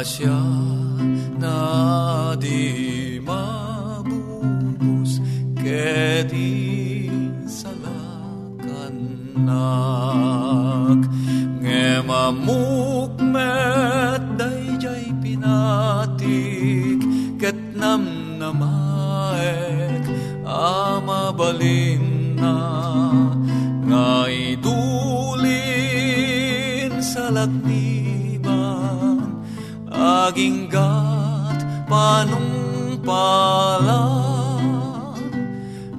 Grasya na di mabubus ket salakanak ngemamukmet dayjay pinatik ket namnamaek amabalin na aging gat panungpalan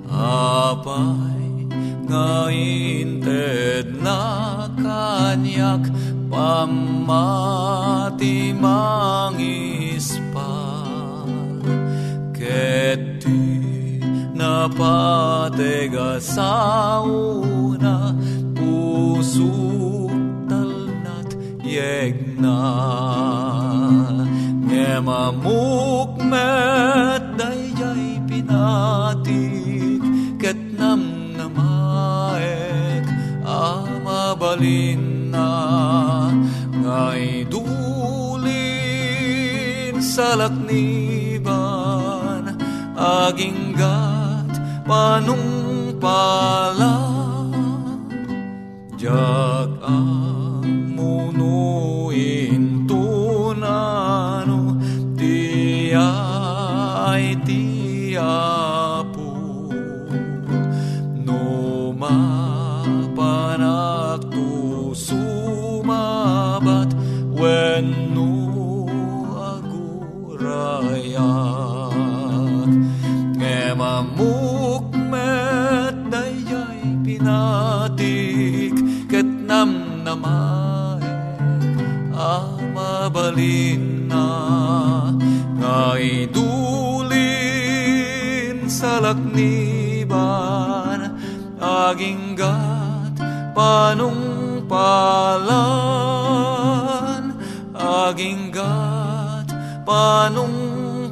apay nga inted na kanyak pamati mangispal ket napatega sa una pusuk talnat yegna ngemamukmet dayjay pinatik ket namnamaek amabalin na ngay dulin sa lakniban aging gat panungpalan jag pinatik ket namnamaek amabalin na nga idulin sa lakniban aging gat panungpalan aging gat panungpalan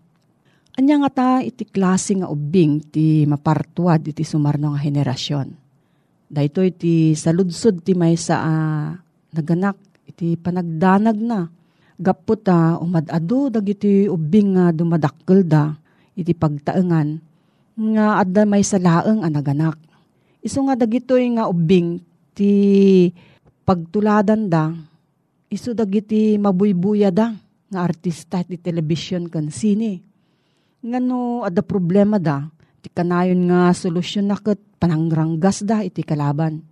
Anya nga ta iti klase nga ubing ti mapartuad iti sumarno nga henerasyon. Dahito iti saludsod ti may sa uh, naganak iti panagdanag na. Gapot ta uh, umadado dagiti ubing nga dumadakkel da iti pagtaengan nga adda may salaeng ang naganak. Iso nga dagitoy nga ubing ti pagtuladan da iso dagiti mabuybuya da nga artista ti television kan sini. Nga no, ada problema da, ti kanayon nga solusyon na kat panangranggas da iti kalaban.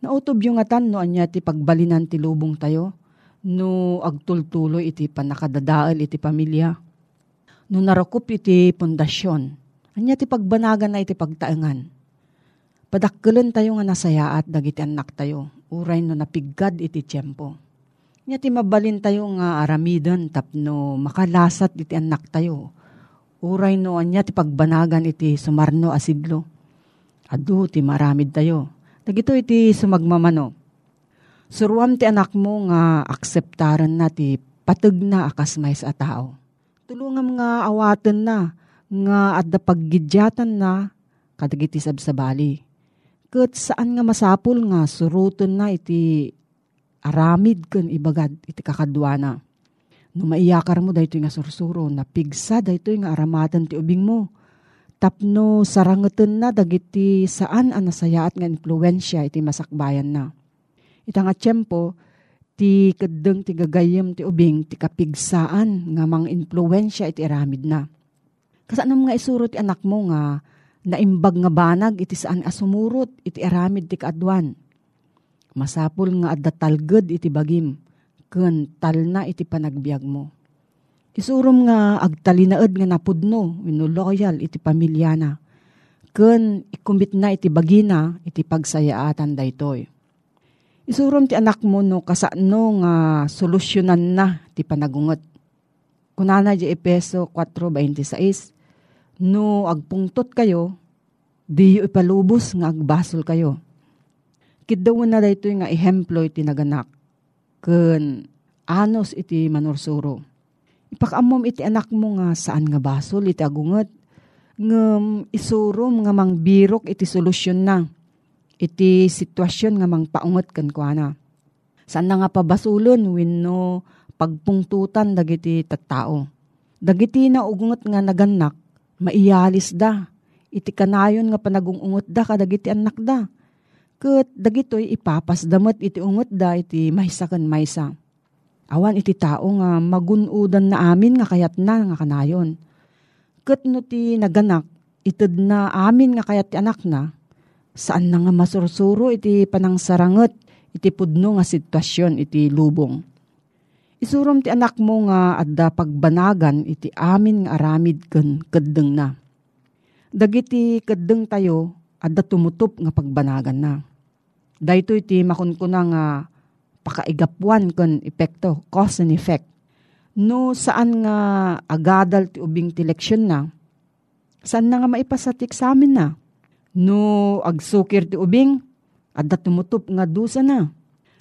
Nautob yung atan no anya ti pagbalinan ti lubong tayo, no agtultuloy iti panakadadaal iti pamilya. No narakop iti pundasyon, anya ti pagbanagan na iti pagtaengan. Padakkelan tayo nga nasayaat dagiti anak tayo, uray no napiggad iti tiyempo Nya ti mabalin tayo nga aramidan tapno makalasat iti anak tayo. Uray no anya ti pagbanagan iti sumarno asidlo. Adu ti maramid tayo. Dagito iti sumagmamano. Suruam ti anak mo nga akseptaran na ti patag na akas may sa tao. Tulungam nga awaten na nga adda paggidyatan na kadagiti sabsabali. Kat saan nga masapul nga suruton na iti aramid ken ibagad iti kakadwana. No maiyakar mo dayto nga sursuro, napigsa dayto nga aramatan ti ubing mo. Tapno sarangeten na dagiti saan ang nasayaat nga influensya iti masakbayan na. Ita nga tiyempo, ti kadeng ti gagayem ti ubing ti kapigsaan nga mang influensya iti aramid na. Kasanam nga isuro ti anak mo nga naimbag nga banag iti saan asumurot iti aramid ti kaadwan Masapul nga adda talged iti bagim, ken talna iti panagbiag mo. Isurom nga agtalinaed nga napudno, wino loyal iti pamilyana. Ken ikumit na iti bagina iti pagsayaatan daytoy. Isurom ti anak mo no kasano nga solusyonan na ti panagungot. Kunana di Epeso 4.26, no agpungtot kayo, di ipalubos nga agbasol kayo Kidaw na dayto nga ehemplo iti naganak. Ken anos iti manursuro. Ipakamom iti anak mo nga saan nga basol iti agunget. Ngem isurom nga mangbirok iti solusyon na. Iti sitwasyon nga mangpaunget ken kuana. Saan na nga pabasulon wenno pagpungtutan dagiti tattao. Dagiti na ugunget nga naganak, maiyalis da. Iti kanayon nga panagungungot da kadagiti anak da Kat dagitoy ipapasdamot iti ungot da iti maysa kan maysa. Awan iti tao nga magunudan na amin nga kayat na nga kanayon. Kat no ti naganak, ited na amin nga kayat ti anak na, saan na nga masursuro iti panangsaranget iti pudno nga sitwasyon iti lubong. Isurom ti anak mo nga adda pagbanagan iti amin nga aramid ken keddeng na. Dagiti keddeng tayo adda tumutup nga pagbanagan na. Dahito iti makunkuna nga pakaigapuan kon epekto, cause and effect. No saan nga agadal ti ubing ti leksyon na, saan na nga maipasatik sa amin na. No agsukir ti ubing, adda tumutup nga dusa na.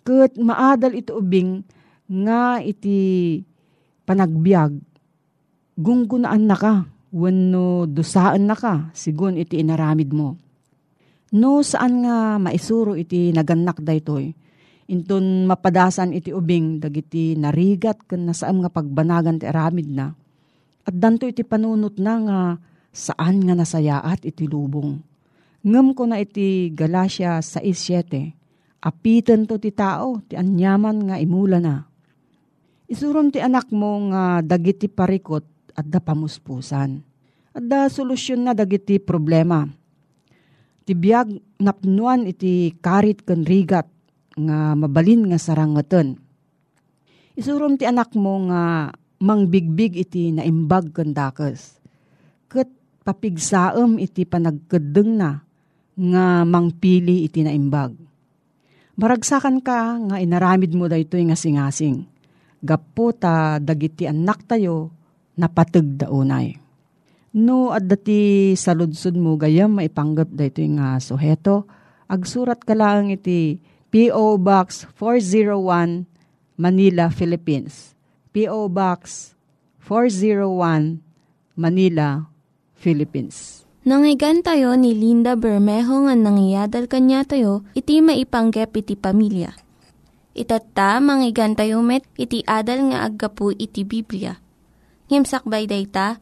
Kat maadal iti ubing nga iti panagbiag, gunggunaan na ka, wenno dusaan na ka, sigun iti inaramid mo No saan nga maisuro iti naganak daytoy. Inton mapadasan iti ubing dagiti narigat ken nasaam nga pagbanagan ti aramid na. At danto iti panunot na nga saan nga nasayaat iti lubong. Ngem ko na iti Galacia 6.7. Apitan to ti tao, ti anyaman nga imula na. Isurom ti anak mo nga dagiti parikot at da pamuspusan. At da solusyon na dagiti problema Ti biyag napnuan iti karit ken rigat nga mabalin nga sarangaten. Isurum ti anak mo nga mangbigbig iti naimbag kandakes. Kat papigsaem iti panagkedeng na nga mangpili iti naimbag. Maragsakan ka nga inaramid mo daytoy nga singasing. Gapo ta dagiti anak tayo napateg daunay. No at dati sa ludsud mo gayam maipanggap daytoy nga suheto, agsurat ka lang iti P.O. Box 401 Manila, Philippines. P.O. Box 401 Manila, Philippines. Nangyigan tayo ni Linda Bermejo nga nangyadal kanya tayo, iti maipanggep iti pamilya. Itatta, manggigan tayo met, iti adal nga aggapu iti Biblia. Ngimsakbay day ta,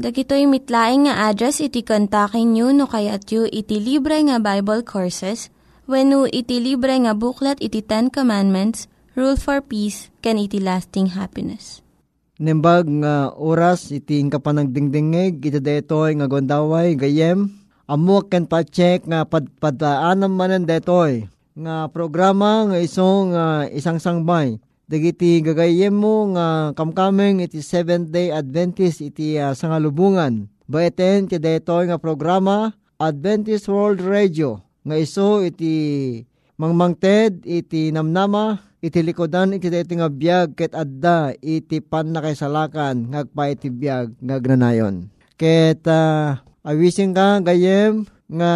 Dagitoy mitlaing nga address iti kontakin nyo no kayat yu iti libre nga Bible Courses when iti libre nga buklat iti Ten Commandments Rule for Peace, can iti lasting happiness. Nimbag nga oras iti kapanagdingdingig iti detoy nga gondaway gayem amok ken pa-check nga padpadaanam manen detoy nga programa nga isong uh, isang sangbay dagiti gagayem mo nga kamkameng iti Seventh Day Adventist iti uh, sangalubungan baeten ti detoy nga programa Adventist World Radio nga iso iti mangmangted iti namnama iti likodan iti deti nga biyag ket adda iti pan na kay salakan ngagpa iti biyag ngagnanayon. Ket uh, awising ka gayem nga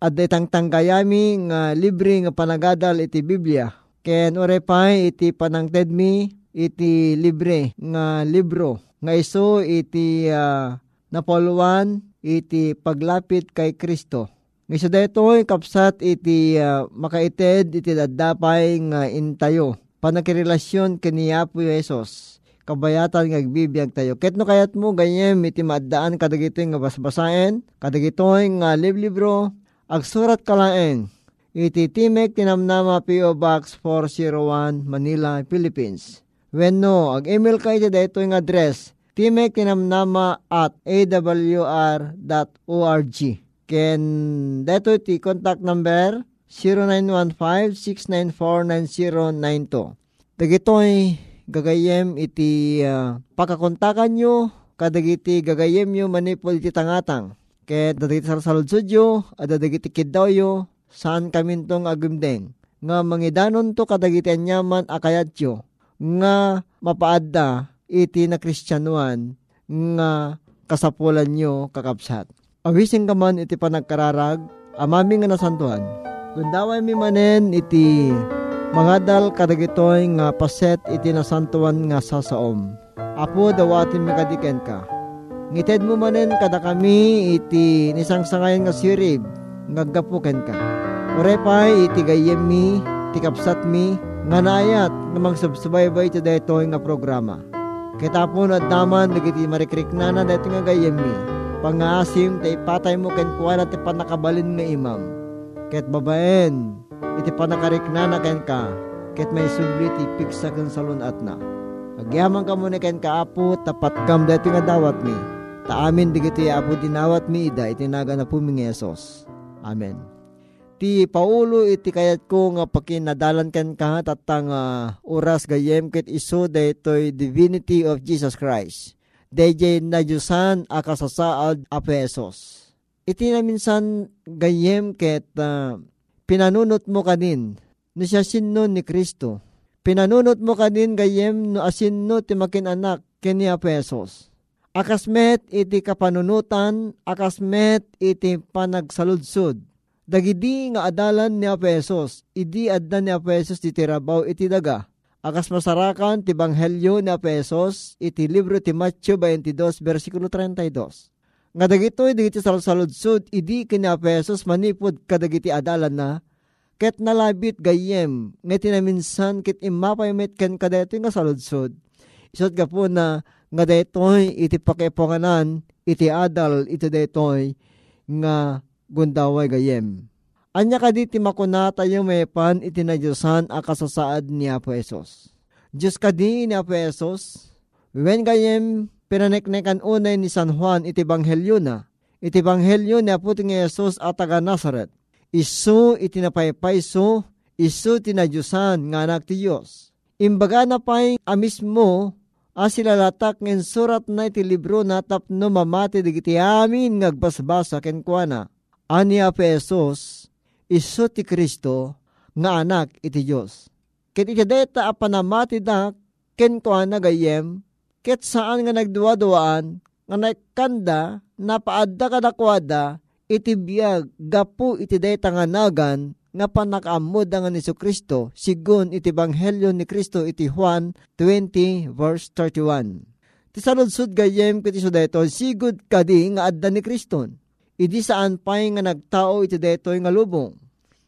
adda itang tanggayami nga libre nga panagadal iti Biblia. Ken orepay iti panangted mi iti libre nga libro nga iso iti uh, napoluan iti paglapit kay Kristo Ngisa daytoy kapsat iti uh, makaited iti dadapay nga intayo. Panakirelasyon kani Apo Yesus. Kabayatan nga agbibiyag tayo. Ket no kayat mo ganyem iti maddaan kadagitoy nga basbasaen, kadagitoy nga liblibro, agsurat kalaeng. Iti Timek Tinamnama P.O. Box 401 Manila, Philippines. When no, ag-email ka iti daytoy nga address Timek Tinamnama at awr.org. Ken dato ti contact number 0915-694-9092. Dagitoy gagayem iti uh, pakakontakan nyo kadagiti gagayem nyo manipol iti tangatang. Ket dadagiti sarsaludsudyo at dadagiti kidawyo saan kami tong agumdeng. Nga mangidanon to kadagiti anyaman akayatyo nga mapaadda iti na kristyanuan nga kasapulan nyo kakapsat. Awising ka man iti panagkararag, amami nga nasantuhan. Gundaway mi manen iti mga dal kadagitoy nga paset iti nasantuan nga sasaom. Apo dawatin mi kadiken ka. Ngited mo manen kada kami iti nisang sangayon nga sirib, ngaggapuken ka. Orepay iti gayem mi, iti kapsat mi, nga naayat nga magsubsubaybay iti daytoy nga programa. Kitapon at daman, nagiti marikrik na na daytoy nga gayem mi pangasim tay patay mo ken kuana ti panakabalin nga imam. Ket babaen iti panakarikna na ken ka ket may subli ti piksa ken salon atna. Agyaman ka mo ni ken kaapo tapat kam dati nga dawat mi. Ta amin digiti apo dinawat mi ida iti naga na puming Yesus. Amen. Ti paulo iti kayat ko nga pakinadalan ken ka tatang uh, oras gayem ket iso daytoy divinity of Jesus Christ DJ na Diyosan akasasaad a pesos. Iti na minsan gayem ket uh, pinanunot mo kanin no siya sinno ni Kristo. Pinanunot mo kanin gayem no asinno ti makin anak kini a pesos. Akasmet iti kapanunutan, akasmet iti panagsaludsod. Dagidi nga adalan ni Apesos, idi adda ni Apesos ti tirabaw iti daga Akas masarakan ti Banghelyo ni Apesos iti libro ti Matthew 22 versikulo 32. Nga dagitoy digiti salsaludsud idi kini Apesos manipod kadagiti adalan na ket nalabit gayem nga tinaminsan ket imapay met ken kadaytoy nga saludsud. Isot ka po na nga daytoy iti pakipunganan iti adal iti daytoy nga gundaway gayem. Anya ka di ti makunata yung may pan iti na Diyosan a kasasaad ni Apo Esos. Diyos ka di ni Apo Esos, when gayem pinaneknekan unay ni San Juan iti banghelyo na, iti banghelyo ni Apo ti Esos at taga Nazaret. Isu iti napaypayso, isu tinadyusan nga anak ti Diyos. Imbaga na pa'y amis mo, asilalatak ng surat na iti libro na tapno mamati digiti amin ngagbasbasa kenkwana. Ani a pesos, isu ti Kristo, nga anak iti Diyos. Ket iti deta a panamati da, kenkwana gayem, ket saan nga nagduwa-duwaan, nga naikanda, napaadda kadakwada, iti biyag gapu iti dayta nga nagan nga panakaamod nga ni Kristo sigun iti banghelyo ni Kristo iti Juan 20 verse 31. Ti saludsud gayem kiti dayto sigud kadi nga adda ni Kristo. Idi saan pay nga nagtao iti dayto nga lubong.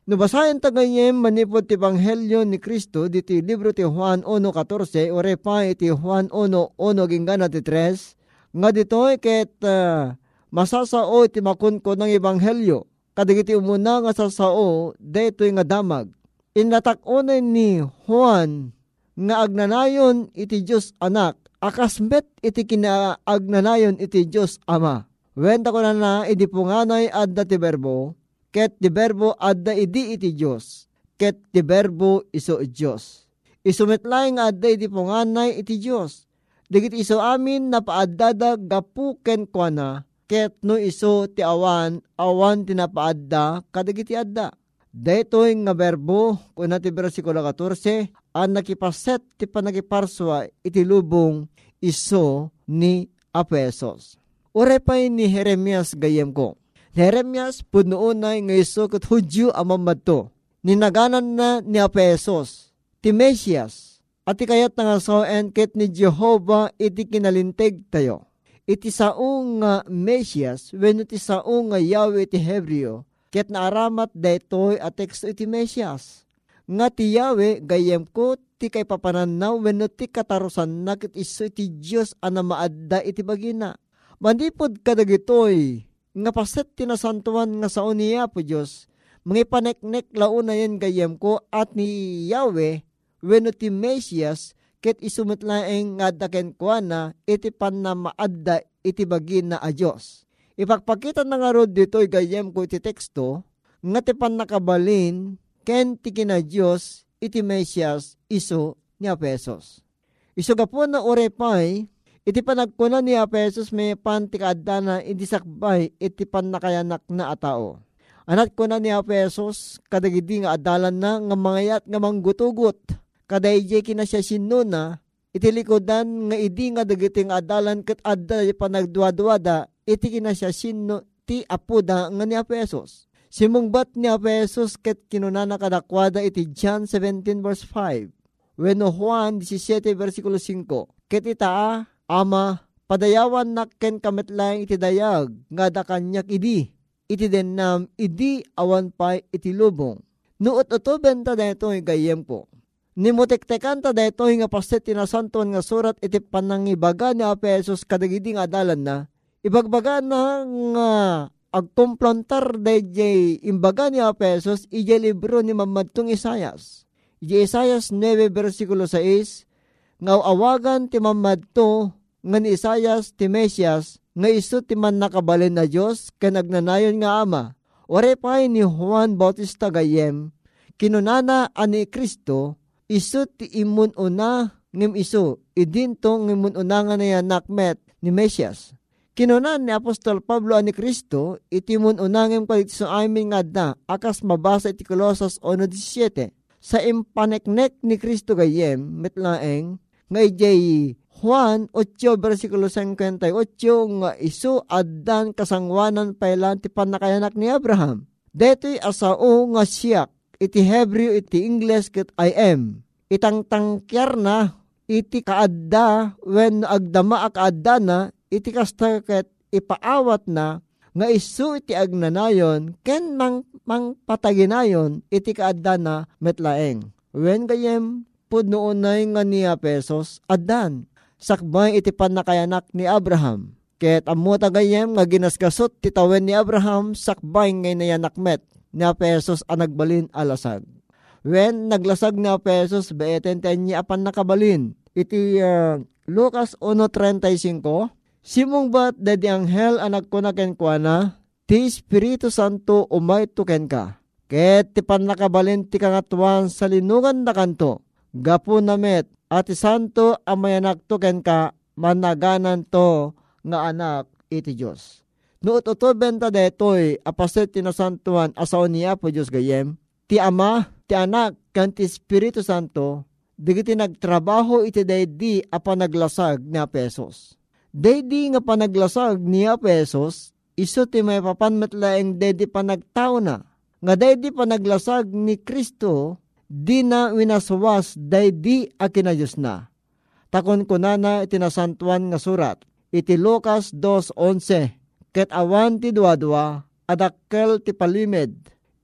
Nubasayan ta gayem manipod ti banghelyo ni Kristo diti libro ti Juan 1.14 ore pa iti Juan 1.1 ginggana ti 3 nga ditoy ket uh, masasao iti makunko ng ebanghelyo. Kadigiti umuna nga sasao, detoy nga damag. Inatak-unay ni Juan nga agnanayon iti Diyos anak, akasmet iti kinaagnanayon iti Diyos ama. Wenta ko na na, idi punganay adda ti berbo, ket ti berbo adda idi iti Diyos, ket ti berbo iso Diyos. Isumetlay nga adda iti punganay iti Diyos. Digit iso amin na paadada gapuken kwa na, ket no iso ti awan, awan tinapaadda, kadagiti adda. Daytoy nga berbo, kuna ti versikulo 14, ang nakipaset ti panagiparswa iti lubong iso ni Apesos. Urepay ni Jeremias gayem ko. Jeremias punoonay nga iso kat hudyo amamad to. Ninaganan na ni Apesos, ti Mesias, at ikayat nga soen ket ni Jehovah iti kinalinteg tayo iti saong nga Mesias, when iti saong nga Yahweh iti Hebreo, ket naaramat daytoy at teksto iti Mesias. Nga ti Yahweh, gayem ko, ti kay papananaw, when ti katarusan na ket iso iti Diyos ana maadda iti bagina. Mandipod kadagitoy, nga paset tinasantuan nga sao niya po Diyos, mga paneknek launa yan gayem ko at ni Yahweh, when ti Mesias, ket isumitlaeng nga daken kuana iti pan na maadda iti bagin na a Diyos. Ipagpakita na nga rod dito gayem ko iti teksto nga ti pan nakabalin ken ti kina Diyos iti Mesias iso ni Apesos. Iso po na orepay iti panagkuna ni Apesos may pan ti kaadda na iti sakbay iti pan nakayanak na atao. Anat ko na ni Apesos kadagidi nga adalan na nga mangayat nga manggutugot kadayjay kina siya sinuna, iti likodan nga idi nga dagiting adalan kat adda panagduwa-duwada, iti kina siya sino ti apuda nga ni Apesos. Simungbat ni Apesos ket kinunana kadakwada iti John 17 verse 5. Weno Juan 17 versikulo 5. Ket ita ama padayawan nakken kametlaeng iti dayag nga da kanyak idi. Iti denam idi awan pa iti lubong. Nuot oto benta deto gayem ko Nimutektekan ta dayto nga paset tinasanton nga surat iti panangibaga ni Apesos kadagidi nga adalan na. Ibagbaga na nga agkumplantar dayjay imbaga ni Apesos ije libro ni mamadtong Isayas. Ije Isayas 9 versikulo 6 nga awagan ti mamadto nga ni Isayas ti Mesias nga iso ti man nakabalin na Diyos kanagnanayon nga ama. Ore pay ni Juan Bautista Gayem, kinunana ani Kristo iso ti imun una ngem iso idinto ngimun una nga na nakmet ni Mesias. Kinunan ni Apostol Pablo ani Kristo iti mun una ngem kalit so amin nga da akas mabasa iti Colossus 1.17 sa impaneknek ni Kristo gayem metlaeng nga ijay Juan 8 versikulo 58 nga iso addan kasangwanan pailan ti panakayanak ni Abraham. Deto'y asao nga siyak iti Hebrew iti English ket I am. Itang tangkyar na iti kaadda when agdama akaadda na iti kasta ket ipaawat na nga isu iti agnanayon ken mang, mang pataginayon iti kaadda na metlaeng. When gayem pud noonay nga niya pesos addan. sakbay iti panakayanak ni Abraham. Ket ammo tagayem nga ginaskasot ti tawen ni Abraham sakbay ngay nayanakmet ni Apesos ang nagbalin alasag. When naglasag ni Apesos beeten ten niya apan nakabalin. Iti uh, Lucas 1.35 Simong bat dedi anghel anak ko na kenkwana ti Espiritu Santo umay tuken ka. Ket ti panakabalin ti kangatuan sa linungan na kanto. Gapu namet at santo amayanak tuken ka managanan to nga anak iti Diyos. No uto benta detoy apaset tinasantuan asaw niya po Diyos gayem. Ti ama, ti anak, kan ti Espiritu Santo, digiti nagtrabaho iti daydi a panaglasag ni pesos. Daydi nga panaglasag ni pesos, iso ti may papanmetlaeng daydi panagtao na. Nga daydi panaglasag ni Kristo, di na winaswas daydi a kinayos na. Takon ko na na itinasantuan nga surat iti Lucas 2.11 ket awan ti duadwa adakkel ti palimed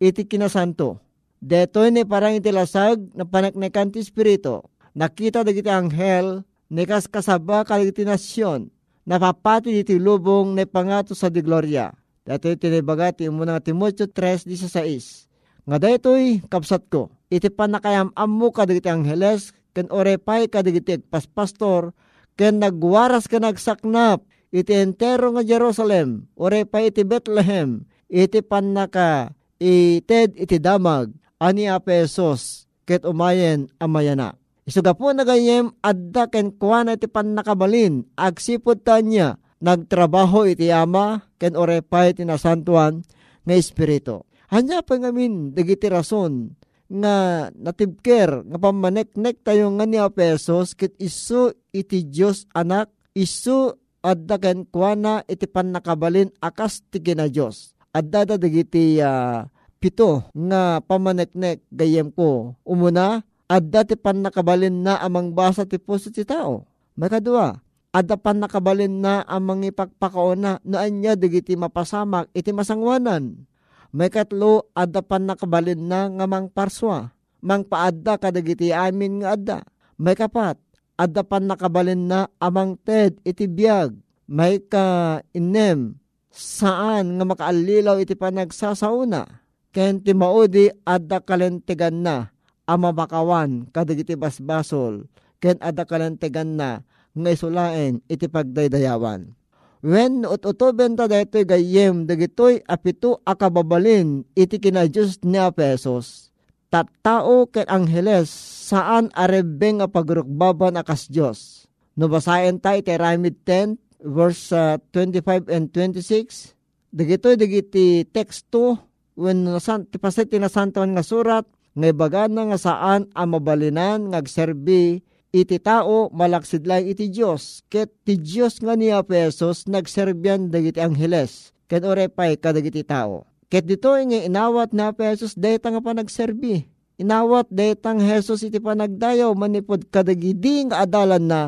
iti kinasanto. Detoy ni parang iti lasag na panaknekan ti Espiritu. Nakita dagiti anghel ni kaskasaba kaliti nasyon napapati iti lubong ni pangato sa di gloria. Dito tinibaga ti muna Timoteo 3.16. Nga daytoy kapsat ko, iti panakayam ammo kadagiti angheles, ken orepay kadagiti pastor, ken nagwaras ka nagsaknap iti entero nga Jerusalem ore pa iti Bethlehem iti panaka ited iti damag ani apesos ket umayen amayana. Isuga po nagayem adda ken kuana iti panakabalin agsipod tanya nagtrabaho iti ama ken ore pa iti nasantuan nga espiritu. Hanya pa ngamin dagiti rason nga natibker nga pamaneknek tayo nga ni Apesos kit isu iti Dios anak isu adda ken kuana iti pannakabalin akas ti kina Dios adda da dagiti uh, pito nga pamaneknek gayem ko. Umuna adda ti pannakabalin na amang basa ti puso ti tao. Makadua adda pannakabalin na amang ipagpakaona no anya dagiti mapasamak iti masangwanan may katlo, adda pan nakabalin na nga mang parswa. Mang paadda kadagiti amin nga adda. May kapat, adda pan nakabalin na amang ted iti biyag. May ka inem, saan nga makaalilaw iti panagsasauna. Ken ti maudi adda kalentigan na amabakawan kadagiti basbasol. Ken adda kalentigan na nga isulaen iti pagdaydayawan When ututo benta daytoy gayem dagitoy apito akababalin iti kina Diyos ni pesos. Tattao ket angheles saan arebeng nga pagrukbaban akas Diyos. No basayan tayo iti Ramid 10 verse uh, 25 and 26. Dagitoy dagiti teksto when nasan ti paset tinasantawan nga surat nga ibagana nga saan ang mabalinan ngagserbi iti tao malaksid lang iti Diyos. Ket ti Diyos nga niya pesos nagserbyan dagiti angheles. Ket orepay kadagiti tao. Ket dito nga inawat na pesos dayta nga pa nagserbi. Inawat daytang Jesus iti panagdayaw manipod kadagidi nga adalan na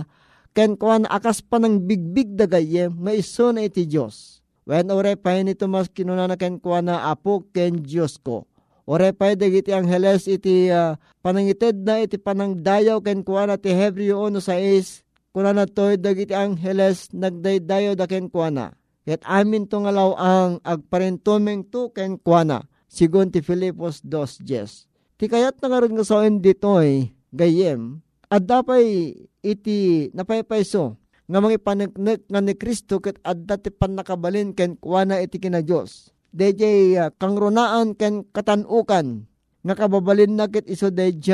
ken kuan akas pa ng bigbig dagayem maiso na iti Diyos. When orepay nito mas kinuna na ken kuan na apo ken Diyos ko Ore pay dagiti angheles iti uh, panangited na iti panangdayaw ken kuana ti Hebreo 1.6 kuna na to'y dagiti angheles nagdaydayo da ken kuana. Ket amin to ngalaw ang agparentumeng to ken kuana. Sigon ti Filipos 2.10. Ti kayat na nga nga saon dito'y gayem at dapay iti napaypayso nga mga panagnek nga ni Kristo ket adda ti panakabalin ken kuana iti kina Dios DJ uh, kangrunaan ken katanukan nga kababalin na kit iso DJ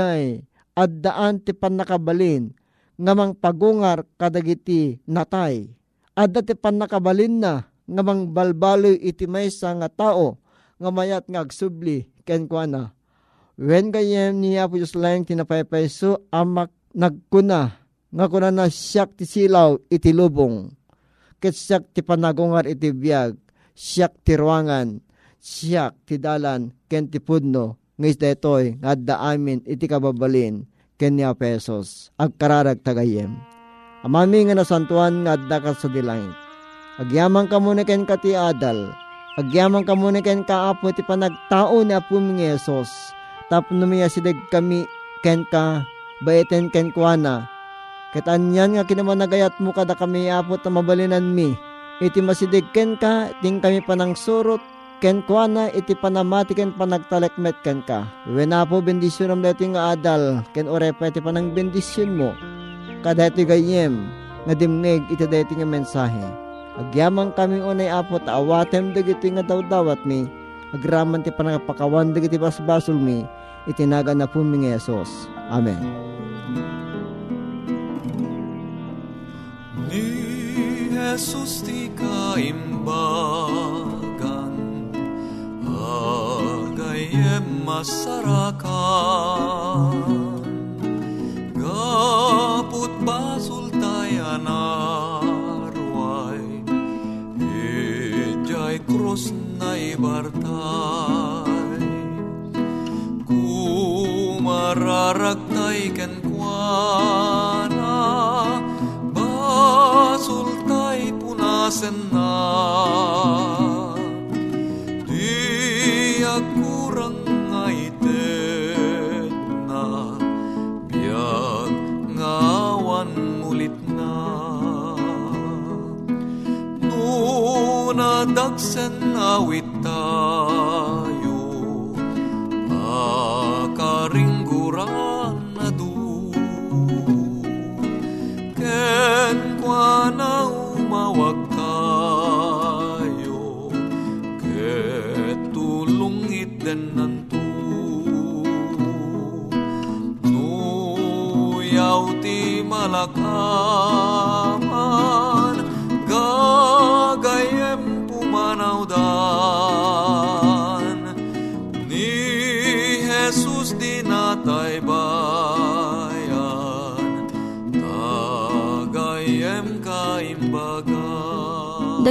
at daan ti panakabalin nga mang pagungar kadagiti natay. Adda ti panakabalin na nga mang balbaloy iti maysa nga tao nga mayat nga agsubli ken kuana. When gayem ni Apo Diyos lang tinapaypayso amak nagkuna nga kuna na siyak ti silaw iti lubong. Ket siyak ti panagungar iti biyag siyak ti ruangan, siyak ti dalan, ken ti pudno, ngis detoy, ngadda amin iti kababalin, ken niya pesos, agkararag tagayem. Amami nga nasantuan nga adda ka sa dilangit. Agyaman ka muna ken ka ti adal, agyaman ka muna ken ka apo ti panagtao ni apo mi Yesus, tapno miya sidag kami ken ka, baiten ken kuana, Ket anyan nga kinamanagayat mo kada kami apot na mabalinan mi. Iti masidig ken ka, ting kami panang surot, ken kuana iti panamati ken panagtalekmet ken ka. Wena po bendisyon am dati nga adal, ken orepa iti panang bendisyon mo. Kada iti gayem, nga dimnig iti dati nga mensahe. Agyamang kami unay apot awatem dagiti nga dawdawat mi, agraman ti panagapakawan dagiti basbasol mi, itinaga na po mi nga. Amen. Jesus ti kaimbagan Agayem masarakan. Gaput basul tayan arway Ijay krus na ibartay Kumararagtay ken kuana punasen na Di akurang ngaitet na Biag ngawan mulit na. Nuna dagsen awit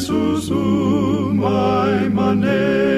Jesusu, um, my manet.